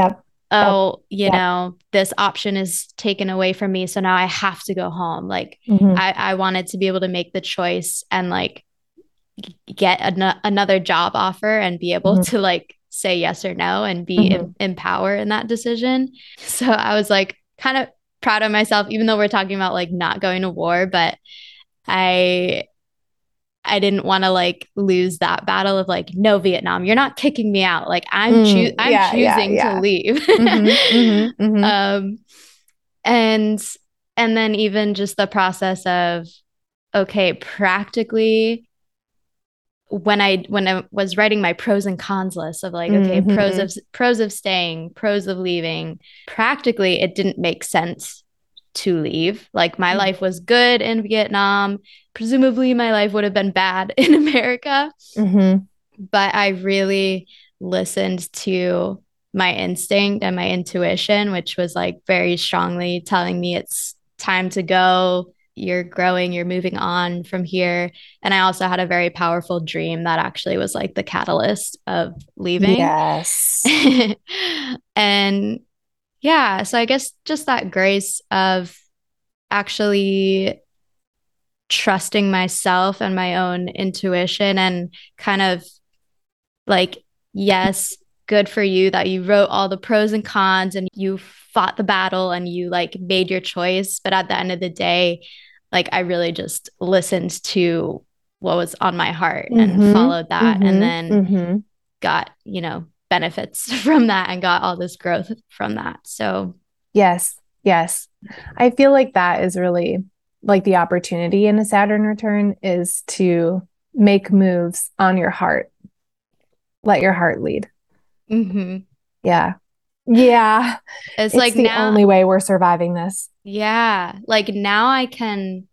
oh, you know, this option is taken away from me. So now I have to go home. Like mm-hmm. I, I wanted to be able to make the choice and like get an- another job offer and be able mm-hmm. to like say yes or no and be mm-hmm. in, in power in that decision. So I was like kind of proud of myself, even though we're talking about like not going to war, but I I didn't want to like lose that battle of like, no, Vietnam, you're not kicking me out. Like I'm, mm, I'm yeah, choosing yeah, yeah. to leave. mm-hmm, mm-hmm, mm-hmm. Um, and and then even just the process of, okay, practically, when I when I was writing my pros and cons list of like, okay, mm-hmm. pros of pros of staying, pros of leaving, practically, it didn't make sense to leave. Like my mm-hmm. life was good in Vietnam presumably my life would have been bad in America. Mm-hmm. But I really listened to my instinct and my intuition, which was like very strongly telling me it's time to go. you're growing, you're moving on from here. And I also had a very powerful dream that actually was like the catalyst of leaving. Yes. and yeah, so I guess just that grace of actually trusting myself and my own intuition and kind of like, yes, good for you that you wrote all the pros and cons and you fought the battle and you like made your choice. But at the end of the day, like I really just listened to what was on my heart mm-hmm. and followed that mm-hmm. and then mm-hmm. got, you know, benefits from that and got all this growth from that. So, yes, yes. I feel like that is really like the opportunity in a Saturn return is to make moves on your heart. Let your heart lead. Mm-hmm. Yeah. Yeah. It's, it's like the now, only way we're surviving this. Yeah. Like now I can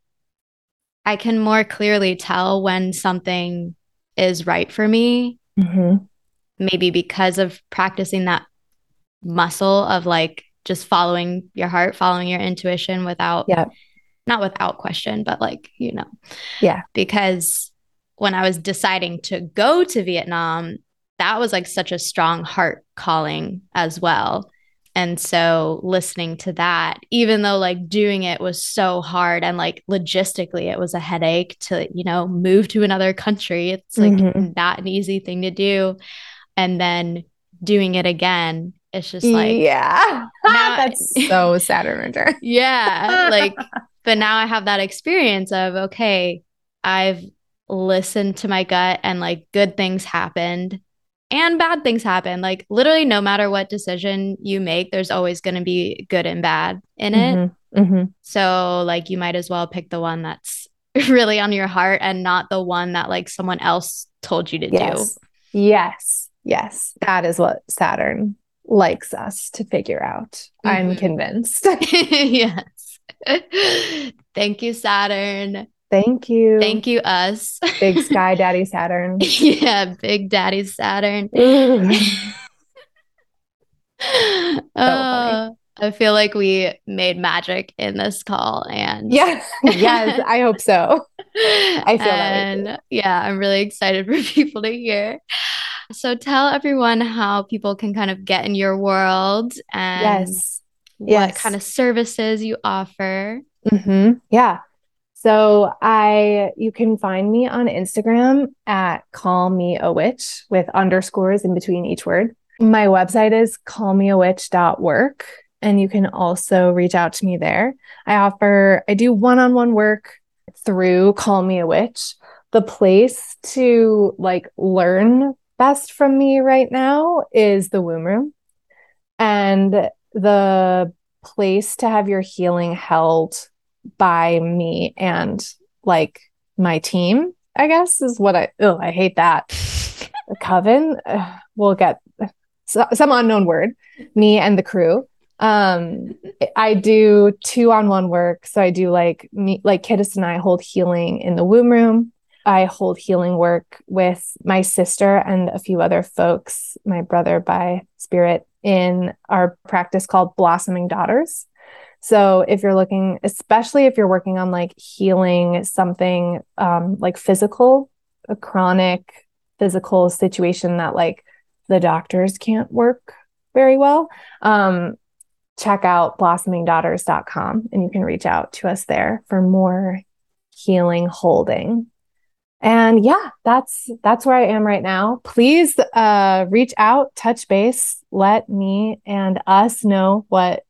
I can more clearly tell when something is right for me. Mm-hmm. Maybe because of practicing that muscle of like just following your heart, following your intuition without yeah. not without question, but like, you know. Yeah. Because when I was deciding to go to Vietnam, that was like such a strong heart calling as well. And so listening to that, even though like doing it was so hard and like logistically it was a headache to, you know, move to another country. It's like mm-hmm. not an easy thing to do. And then doing it again, it's just like Yeah. Now, That's so Saturn return. yeah. Like, but now I have that experience of okay, I've listened to my gut and like good things happened and bad things happen. Like literally, no matter what decision you make, there's always going to be good and bad in it. Mm-hmm. Mm-hmm. So like you might as well pick the one that's really on your heart and not the one that like someone else told you to yes. do. Yes. Yes. That is what Saturn likes us to figure out. Mm-hmm. I'm convinced. yes. Thank you, Saturn. Thank you. Thank you, us. Big Sky Daddy Saturn. yeah, Big Daddy Saturn. uh, I feel like we made magic in this call, and yes, yes, I hope so. I feel and, that. Yeah, I'm really excited for people to hear. So tell everyone how people can kind of get in your world and yes. what yes. kind of services you offer. Mm-hmm. Yeah. So I you can find me on Instagram at call me a witch with underscores in between each word. My website is callmeawitch.work and you can also reach out to me there. I offer I do one-on-one work through Call Me a Witch. The place to like learn best from me right now is the womb room. And the place to have your healing held by me and like my team, I guess is what I, oh, I hate that. the coven, uh, we'll get so, some unknown word, me and the crew. Um, I do two on one work. So I do like me, like Qiddist and I hold healing in the womb room. I hold healing work with my sister and a few other folks, my brother by spirit, in our practice called Blossoming Daughters. So if you're looking, especially if you're working on like healing something um, like physical, a chronic physical situation that like the doctors can't work very well, um, check out blossomingdaughters.com and you can reach out to us there for more healing holding and yeah that's that's where i am right now please uh reach out touch base let me and us know what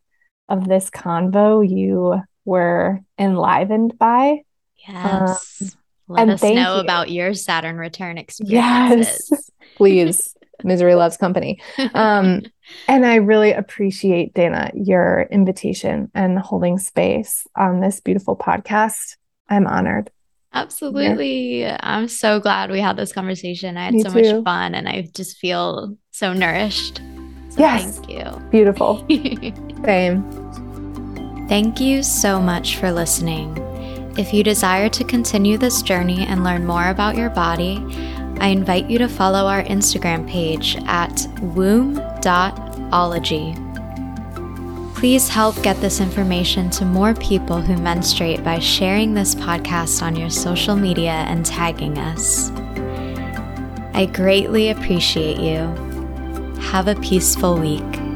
of this convo you were enlivened by. Yes. Um, Let us know you. about your Saturn return experiences. Yes, please. Misery loves company. Um, and I really appreciate, Dana, your invitation and holding space on this beautiful podcast. I'm honored. Absolutely. Yeah. I'm so glad we had this conversation. I had Me so too. much fun and I just feel so nourished. So yes. Thank you. Beautiful. Same. Thank you so much for listening. If you desire to continue this journey and learn more about your body, I invite you to follow our Instagram page at womb.ology. Please help get this information to more people who menstruate by sharing this podcast on your social media and tagging us. I greatly appreciate you. Have a peaceful week.